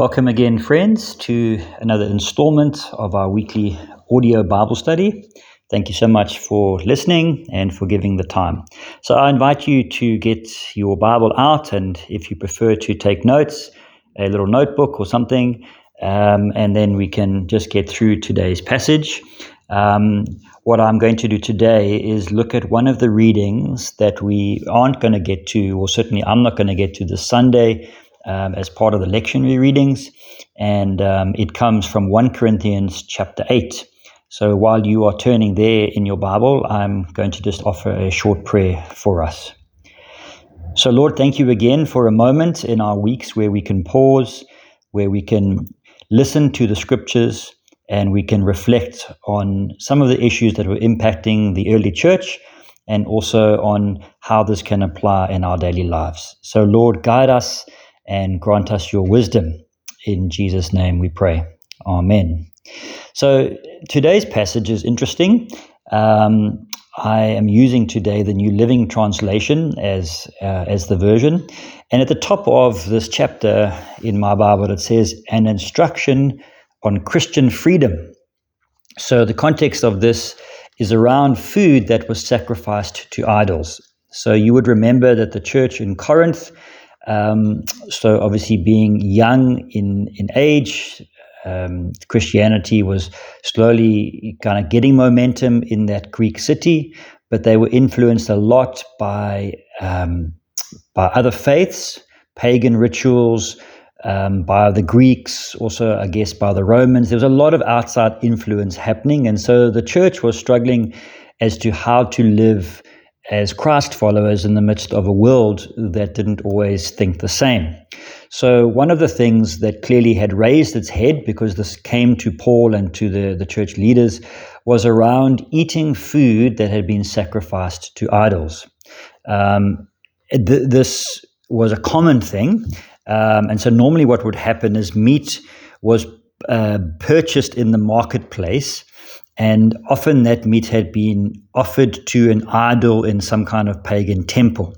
Welcome again, friends, to another installment of our weekly audio Bible study. Thank you so much for listening and for giving the time. So, I invite you to get your Bible out, and if you prefer to take notes, a little notebook or something, um, and then we can just get through today's passage. Um, what I'm going to do today is look at one of the readings that we aren't going to get to, or certainly I'm not going to get to this Sunday um, as part of the lectionary readings, and um, it comes from 1 Corinthians chapter 8. So while you are turning there in your Bible, I'm going to just offer a short prayer for us. So, Lord, thank you again for a moment in our weeks where we can pause, where we can listen to the scriptures, and we can reflect on some of the issues that were impacting the early church and also on how this can apply in our daily lives. So, Lord, guide us and grant us your wisdom. In Jesus' name we pray. Amen. So today's passage is interesting. Um, I am using today the New Living Translation as uh, as the version, and at the top of this chapter in my Bible it says an instruction on Christian freedom. So the context of this is around food that was sacrificed to idols. So you would remember that the church in Corinth um, so obviously, being young in in age, um, Christianity was slowly kind of getting momentum in that Greek city, but they were influenced a lot by um, by other faiths, pagan rituals, um, by the Greeks, also I guess by the Romans. There was a lot of outside influence happening, and so the church was struggling as to how to live as Christ followers in the midst of a world that didn't always think the same. So, one of the things that clearly had raised its head, because this came to Paul and to the, the church leaders, was around eating food that had been sacrificed to idols. Um, th- this was a common thing. Um, and so, normally, what would happen is meat was uh, purchased in the marketplace and often that meat had been offered to an idol in some kind of pagan temple.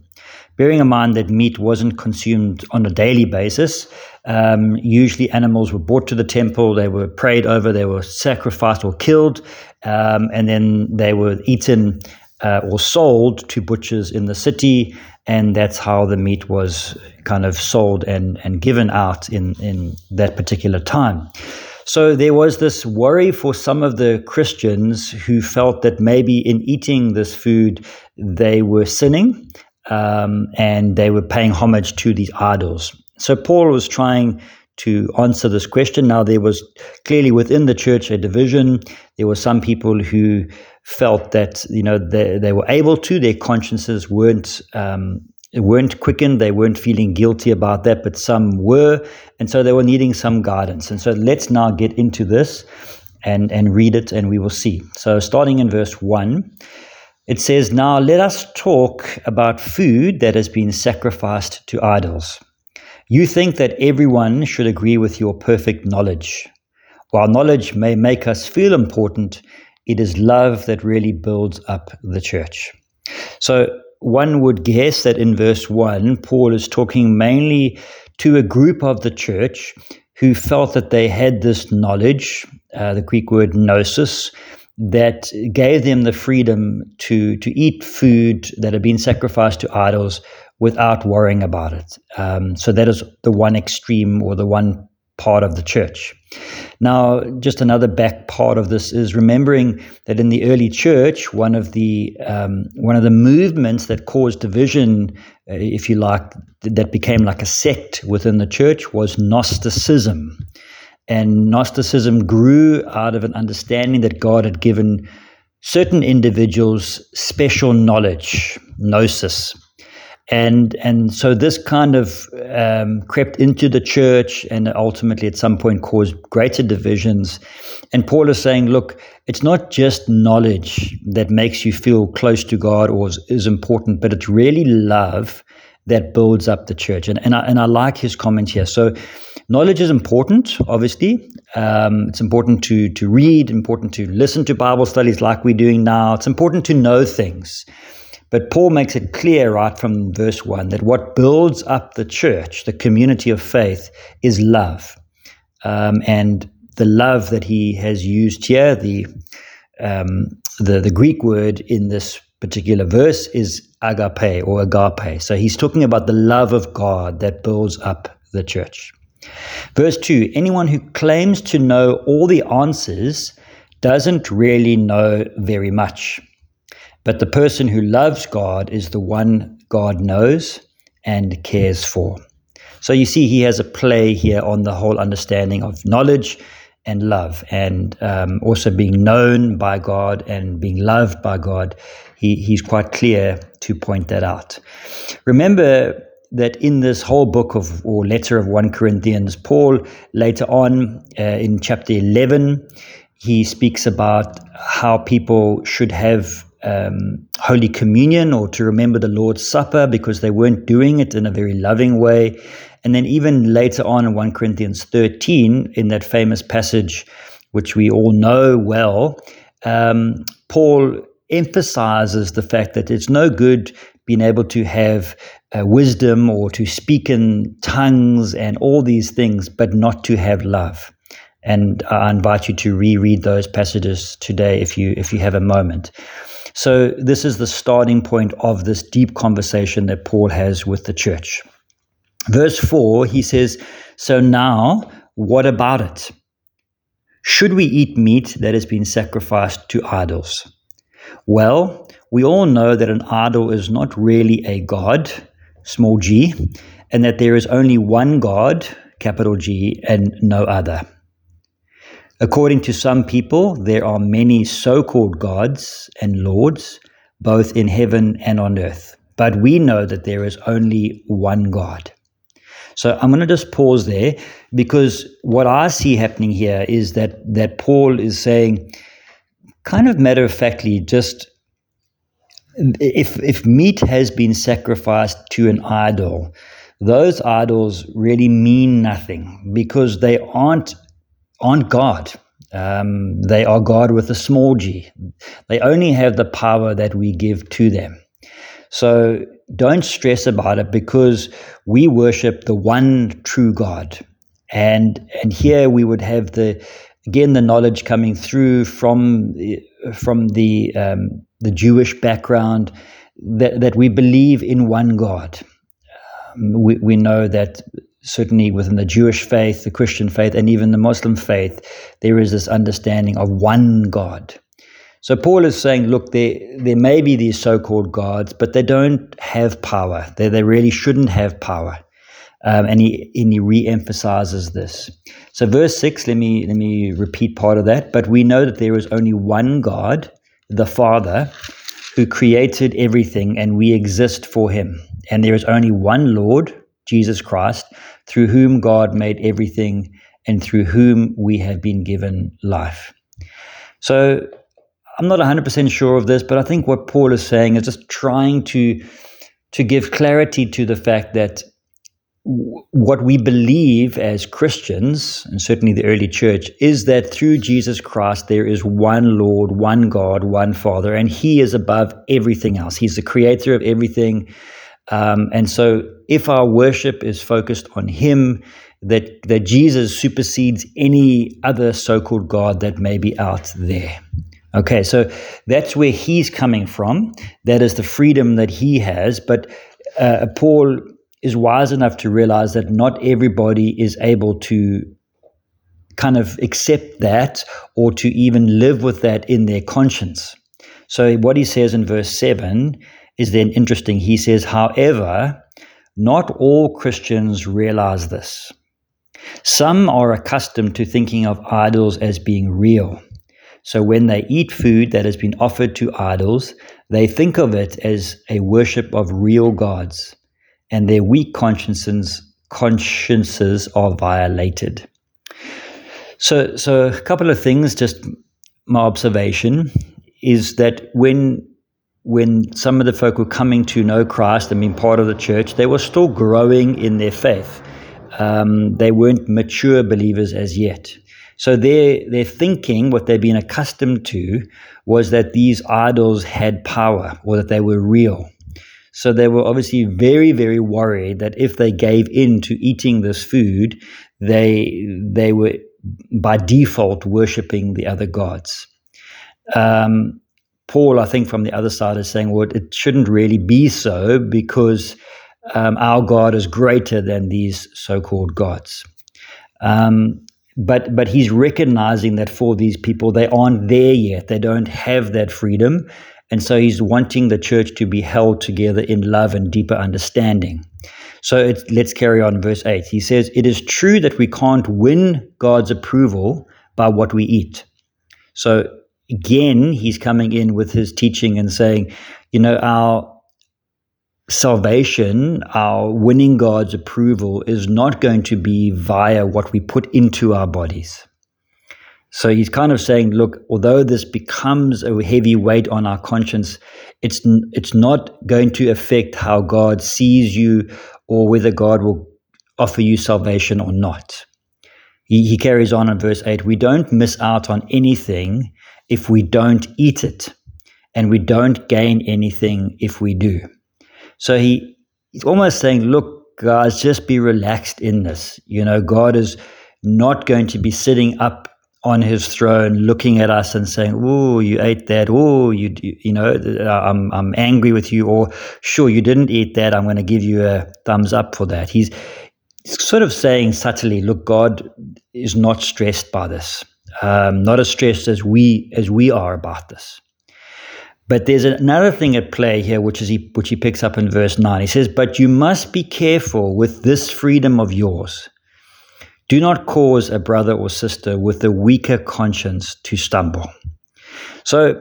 Bearing in mind that meat wasn't consumed on a daily basis, um, usually animals were brought to the temple, they were prayed over, they were sacrificed or killed, um, and then they were eaten uh, or sold to butchers in the city, and that's how the meat was kind of sold and, and given out in, in that particular time. So there was this worry for some of the Christians who felt that maybe in eating this food they were sinning um, and they were paying homage to these idols. So Paul was trying to answer this question. Now, there was clearly within the church a division. There were some people who felt that you know they, they were able to, their consciences weren't um, weren't quickened, they weren't feeling guilty about that, but some were, and so they were needing some guidance. And so let's now get into this and, and read it, and we will see. So, starting in verse 1, it says, Now let us talk about food that has been sacrificed to idols. You think that everyone should agree with your perfect knowledge. While knowledge may make us feel important, it is love that really builds up the church. So, one would guess that in verse 1, Paul is talking mainly to a group of the church who felt that they had this knowledge, uh, the Greek word gnosis, that gave them the freedom to, to eat food that had been sacrificed to idols without worrying about it. Um, so that is the one extreme or the one part of the church. Now, just another back part of this is remembering that in the early church, one of the um, one of the movements that caused division, uh, if you like, that became like a sect within the church was Gnosticism, and Gnosticism grew out of an understanding that God had given certain individuals special knowledge, gnosis, and and so this kind of um, crept into the church and ultimately at some point caused greater divisions. And paul is saying look it's not just knowledge that makes you feel close to god or is, is important but it's really love that builds up the church. And, and, I, and I like his comment here. So knowledge is important obviously. Um, it's important to to read important to listen to bible studies like we're doing now. It's important to know things but Paul makes it clear right from verse 1 that what builds up the church, the community of faith, is love. Um, and the love that he has used here, the, um, the, the Greek word in this particular verse is agape or agape. So he's talking about the love of God that builds up the church. Verse 2 Anyone who claims to know all the answers doesn't really know very much. But the person who loves God is the one God knows and cares for. So you see, he has a play here on the whole understanding of knowledge and love, and um, also being known by God and being loved by God. He, he's quite clear to point that out. Remember that in this whole book of or letter of 1 Corinthians, Paul later on uh, in chapter 11, he speaks about how people should have um, Holy Communion or to remember the Lord's Supper because they weren't doing it in a very loving way. And then, even later on in 1 Corinthians 13, in that famous passage, which we all know well, um, Paul emphasizes the fact that it's no good being able to have uh, wisdom or to speak in tongues and all these things, but not to have love. And I invite you to reread those passages today if you if you have a moment. So, this is the starting point of this deep conversation that Paul has with the church. Verse 4, he says, So now, what about it? Should we eat meat that has been sacrificed to idols? Well, we all know that an idol is not really a god, small g, and that there is only one God, capital G, and no other. According to some people, there are many so called gods and lords, both in heaven and on earth. But we know that there is only one God. So I'm going to just pause there because what I see happening here is that, that Paul is saying, kind of matter of factly, just if, if meat has been sacrificed to an idol, those idols really mean nothing because they aren't aren't God. Um, they are God with a small g. They only have the power that we give to them. So don't stress about it because we worship the one true God. And, and here we would have the, again, the knowledge coming through from, from the, um, the Jewish background that, that we believe in one God. Um, we, we know that certainly within the Jewish faith, the Christian faith, and even the Muslim faith, there is this understanding of one God. So Paul is saying, look, there, there may be these so-called gods, but they don't have power. They, they really shouldn't have power. Um, and he and he re-emphasizes this. So verse six, let me let me repeat part of that. But we know that there is only one God, the Father, who created everything, and we exist for Him. And there is only one Lord, Jesus Christ, through whom God made everything and through whom we have been given life. So I'm not 100% sure of this, but I think what Paul is saying is just trying to to give clarity to the fact that w- what we believe as Christians, and certainly the early church, is that through Jesus Christ there is one Lord, one God, one Father, and He is above everything else. He's the creator of everything. Um, and so, if our worship is focused on Him, that, that Jesus supersedes any other so called God that may be out there. Okay, so that's where he's coming from. That is the freedom that he has. But uh, Paul is wise enough to realize that not everybody is able to kind of accept that or to even live with that in their conscience. So, what he says in verse 7 is then interesting. He says, however, not all Christians realize this. Some are accustomed to thinking of idols as being real. So when they eat food that has been offered to idols, they think of it as a worship of real gods, and their weak consciences consciences are violated. So, so a couple of things. Just my observation is that when when some of the folk were coming to know Christ and being part of the church, they were still growing in their faith. Um, they weren't mature believers as yet. So their their thinking, what they'd been accustomed to, was that these idols had power or that they were real. So they were obviously very, very worried that if they gave in to eating this food, they they were by default worshiping the other gods. Um, Paul, I think, from the other side is saying, well, it shouldn't really be so because um, our God is greater than these so-called gods. Um, but but he's recognizing that for these people, they aren't there yet. They don't have that freedom, and so he's wanting the church to be held together in love and deeper understanding. So let's carry on, verse eight. He says, "It is true that we can't win God's approval by what we eat." So again, he's coming in with his teaching and saying, you know, our salvation, our winning God's approval, is not going to be via what we put into our bodies. So he's kind of saying, look, although this becomes a heavy weight on our conscience, it's it's not going to affect how God sees you or whether God will offer you salvation or not. He, he carries on in verse 8 we don't miss out on anything if we don't eat it, and we don't gain anything if we do. So he, he's almost saying, look, guys, just be relaxed in this. You know, God is not going to be sitting up on his throne looking at us and saying, "Oh, you ate that. Oh, you you know, uh, I'm I'm angry with you." Or, "Sure, you didn't eat that. I'm going to give you a thumbs up for that." He's sort of saying subtly, "Look, God is not stressed by this. Um, not as stressed as we as we are about this." But there's another thing at play here, which is he, which he picks up in verse nine. He says, "But you must be careful with this freedom of yours. Do not cause a brother or sister with a weaker conscience to stumble." So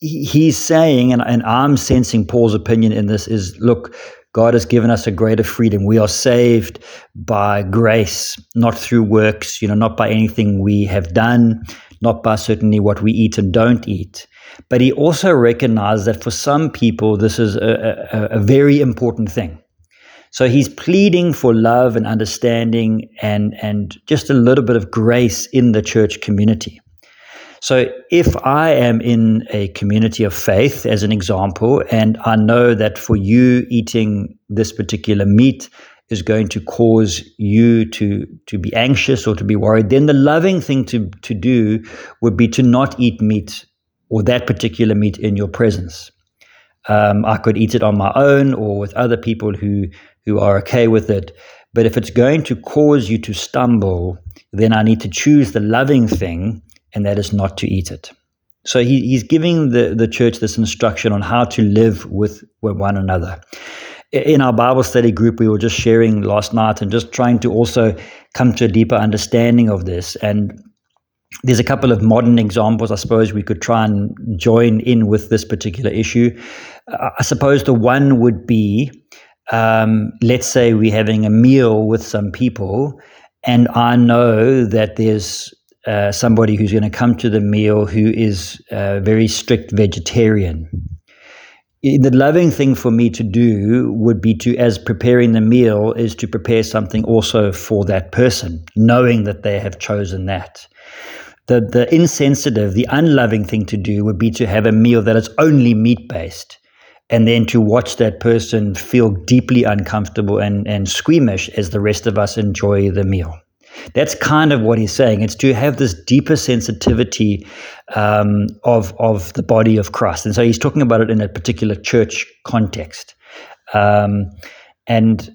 he's saying, and, and I'm sensing Paul's opinion in this is, look, God has given us a greater freedom. We are saved by grace, not through works, you know, not by anything we have done, not by certainly what we eat and don't eat. But he also recognized that for some people, this is a, a, a very important thing. So he's pleading for love and understanding and, and just a little bit of grace in the church community. So if I am in a community of faith, as an example, and I know that for you eating this particular meat is going to cause you to to be anxious or to be worried, then the loving thing to to do would be to not eat meat or that particular meat in your presence. Um, I could eat it on my own or with other people who who are okay with it. But if it's going to cause you to stumble, then I need to choose the loving thing, and that is not to eat it. So he, he's giving the, the church this instruction on how to live with, with one another. In our Bible study group, we were just sharing last night and just trying to also come to a deeper understanding of this. And there's a couple of modern examples, I suppose, we could try and join in with this particular issue. I suppose the one would be um, let's say we're having a meal with some people, and I know that there's uh, somebody who's going to come to the meal who is a very strict vegetarian. The loving thing for me to do would be to, as preparing the meal, is to prepare something also for that person, knowing that they have chosen that the, the insensitive, the unloving thing to do would be to have a meal that is only meat based and then to watch that person feel deeply uncomfortable and, and squeamish as the rest of us enjoy the meal. That's kind of what he's saying. It's to have this deeper sensitivity um, of, of the body of Christ. And so he's talking about it in a particular church context. Um, and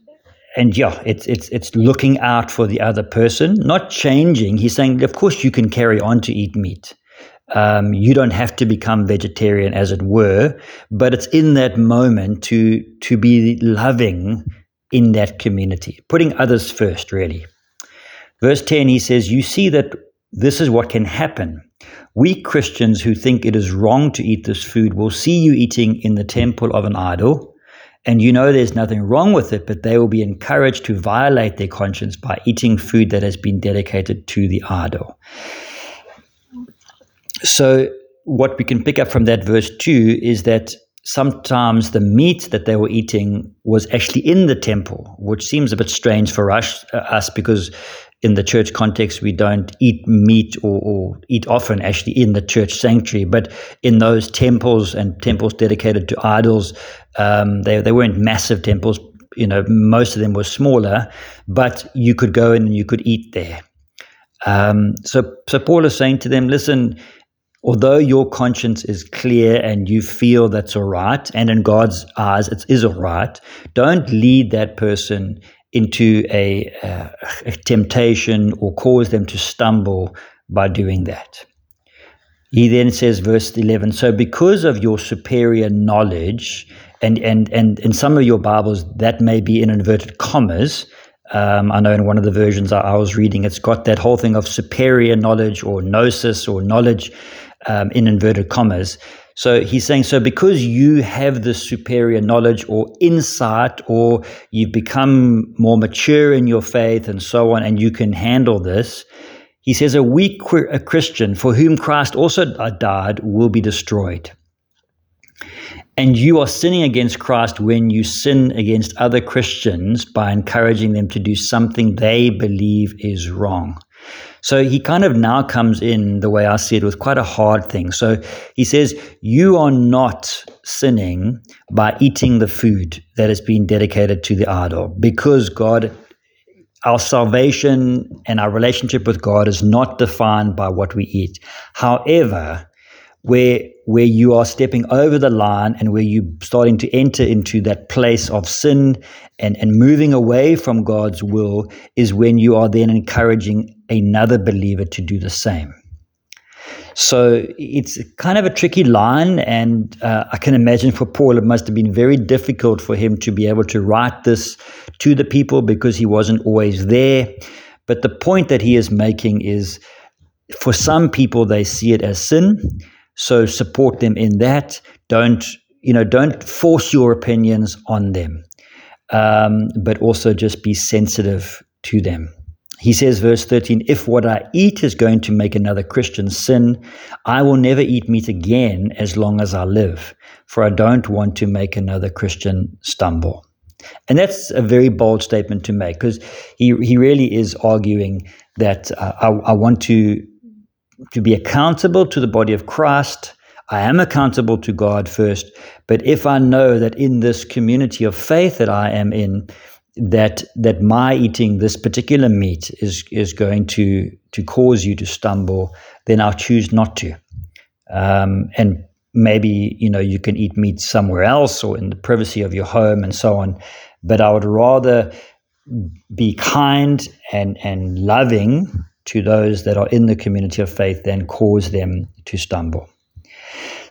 and yeah, it's it's it's looking out for the other person, not changing. He's saying, of course, you can carry on to eat meat. Um, you don't have to become vegetarian, as it were, but it's in that moment to to be loving in that community, putting others first, really. Verse ten, he says, "You see that this is what can happen." We Christians who think it is wrong to eat this food will see you eating in the temple of an idol and you know there's nothing wrong with it, but they will be encouraged to violate their conscience by eating food that has been dedicated to the idol. So, what we can pick up from that verse 2 is that sometimes the meat that they were eating was actually in the temple, which seems a bit strange for us, uh, us because in the church context, we don't eat meat or, or, eat often actually in the church sanctuary, but in those temples and temples dedicated to idols, Um, they, they weren't massive temples. You know, most of them were smaller, but you could go in and you could eat there. Um, so, so Paul is saying to them, listen, although your conscience is clear and you feel that's all right, and in God's eyes it is all right, don't lead that person into a, uh, a temptation or cause them to stumble by doing that. He then says, verse 11, so because of your superior knowledge, and, and, and in some of your Bibles, that may be in inverted commas. Um, I know in one of the versions I, I, was reading, it's got that whole thing of superior knowledge or gnosis or knowledge um, in inverted commas. So he's saying, so because you have this superior knowledge or insight, or you've become more mature in your faith and so on, and you can handle this, he says, a weak a Christian for whom Christ also died will be destroyed. And you are sinning against Christ when you sin against other Christians by encouraging them to do something they believe is wrong. So he kind of now comes in, the way I see it, with quite a hard thing. So he says, You are not sinning by eating the food that has been dedicated to the idol because God our salvation and our relationship with God is not defined by what we eat. However, where where you are stepping over the line and where you're starting to enter into that place of sin and, and moving away from God's will is when you are then encouraging another believer to do the same. So it's kind of a tricky line, and uh, I can imagine for Paul it must have been very difficult for him to be able to write this to the people because he wasn't always there. But the point that he is making is for some people, they see it as sin. So support them in that. Don't, you know, don't force your opinions on them, um, but also just be sensitive to them. He says, verse 13, if what I eat is going to make another Christian sin, I will never eat meat again as long as I live, for I don't want to make another Christian stumble. And that's a very bold statement to make because he, he really is arguing that uh, I, I want to, to be accountable to the body of Christ. I am accountable to God first. But if I know that in this community of faith that I am in, that that my eating this particular meat is is going to to cause you to stumble, then I'll choose not to. Um, and maybe you know you can eat meat somewhere else or in the privacy of your home and so on. But I would rather be kind and and loving to those that are in the community of faith than cause them to stumble.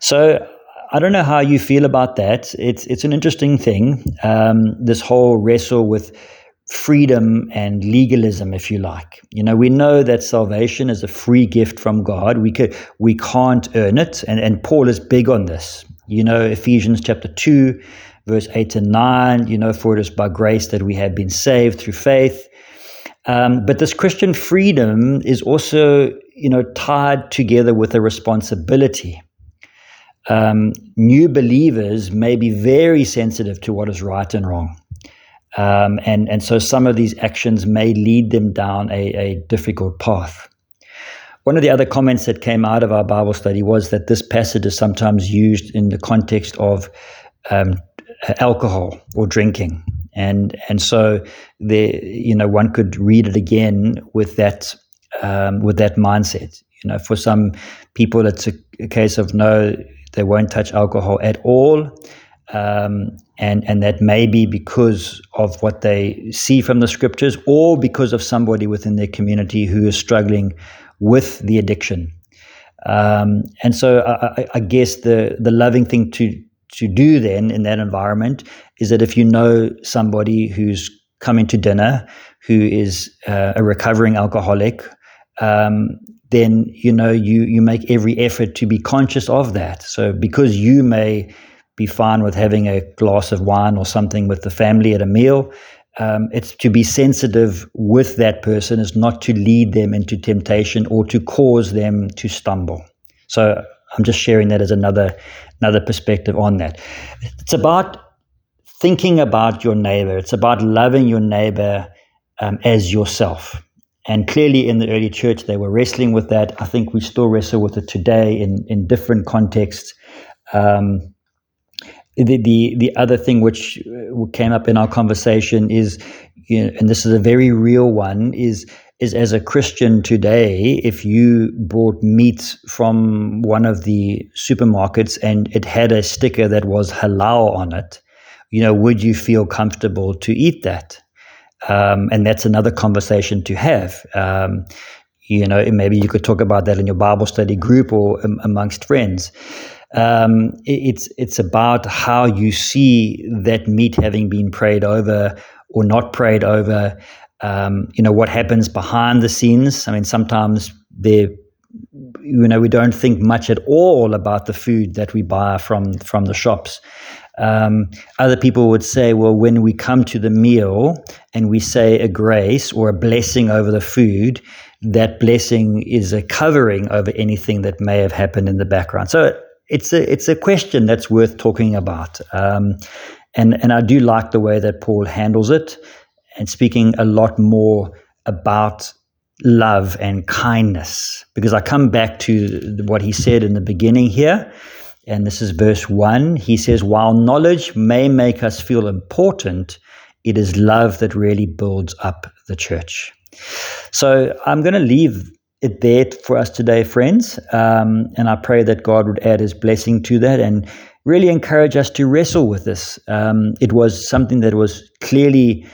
So I don't know how you feel about that. It's it's an interesting thing. Um, this whole wrestle with freedom and legalism, if you like. You know, we know that salvation is a free gift from God. We could we can't earn it, and and Paul is big on this. You know, Ephesians chapter two, verse eight and nine. You know, for it is by grace that we have been saved through faith. Um, but this Christian freedom is also, you know, tied together with a responsibility um, new believers may be very sensitive to what is right and wrong. Um, and, and so some of these actions may lead them down a, a difficult path. One of the other comments that came out of our Bible study was that this passage is sometimes used in the context of um, alcohol or drinking. And, and so there, you know, one could read it again with that, um, with that mindset. You know, for some people, it's a, a case of no, they won't touch alcohol at all. Um, and, and that may be because of what they see from the scriptures or because of somebody within their community who is struggling with the addiction. Um, and so I, I, guess the, the loving thing to, to do then in that environment is that if you know somebody who's coming to dinner who is uh, a recovering alcoholic, um, then you know you you make every effort to be conscious of that. So because you may be fine with having a glass of wine or something with the family at a meal, um, it's to be sensitive with that person is not to lead them into temptation or to cause them to stumble. So I'm just sharing that as another another perspective on that. It's about thinking about your neighbor. It's about loving your neighbor um, as yourself. And clearly, in the early church, they were wrestling with that. I think we still wrestle with it today in, in different contexts. Um, the, the the other thing which uh, came up in our conversation is, you know, and this is a very real one, is is as a Christian today, if you brought meat from one of the supermarkets and it had a sticker that was halal on it, you know, would you feel comfortable to eat that? Um, and that's another conversation to have. Um, you know, maybe you could talk about that in your Bible study group or um, amongst friends. Um, it's it's about how you see that meat having been prayed over or not prayed over. Um, you know what happens behind the scenes. I mean, sometimes you know, we don't think much at all about the food that we buy from from the shops. Um, other people would say, well, when we come to the meal and we say a grace or a blessing over the food, that blessing is a covering over anything that may have happened in the background. So it's a it's a question that's worth talking about. Um, and and I do like the way that Paul handles it, and speaking a lot more about love and kindness, because I come back to what he said in the beginning here, and this is verse one. He says, "While knowledge may make us feel important, it is love that really builds up the church." So I'm going to leave it there for us today, friends. Um, and I pray that God would add his blessing to that and really encourage us to wrestle with this. Um, it was something that was clearly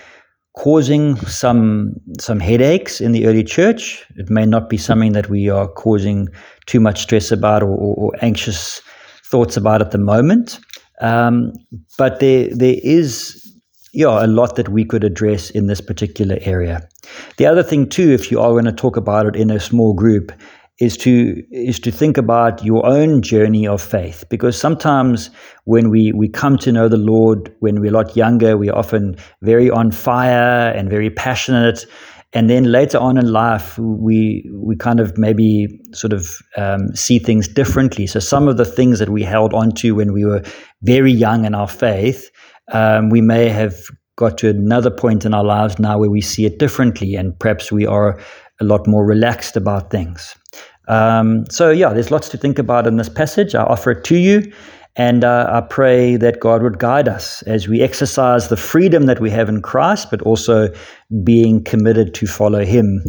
causing some some headaches in the early church. It may not be something that we are causing too much stress about or, or, anxious thoughts about at the moment. Um, but there there is yeah, a lot that we could address in this particular area. The other thing too, if you are going to talk about it in a small group, is to is to think about your own journey of faith. Because sometimes when we we come to know the Lord when we're a lot younger we're often very on fire and very passionate. And then later on in life we we kind of maybe sort of um, see things differently. So some of the things that we held on to when we were very young in our faith um, we may have got to another point in our lives now where we see it differently and perhaps we are a lot more relaxed about things. Um, so, yeah, there's lots to think about in this passage. I offer it to you. And uh, I pray that God would guide us as we exercise the freedom that we have in Christ, but also being committed to follow Him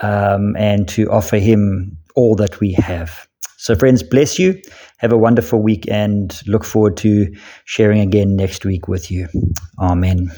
um, and to offer Him all that we have. So, friends, bless you. Have a wonderful week and look forward to sharing again next week with you. Amen.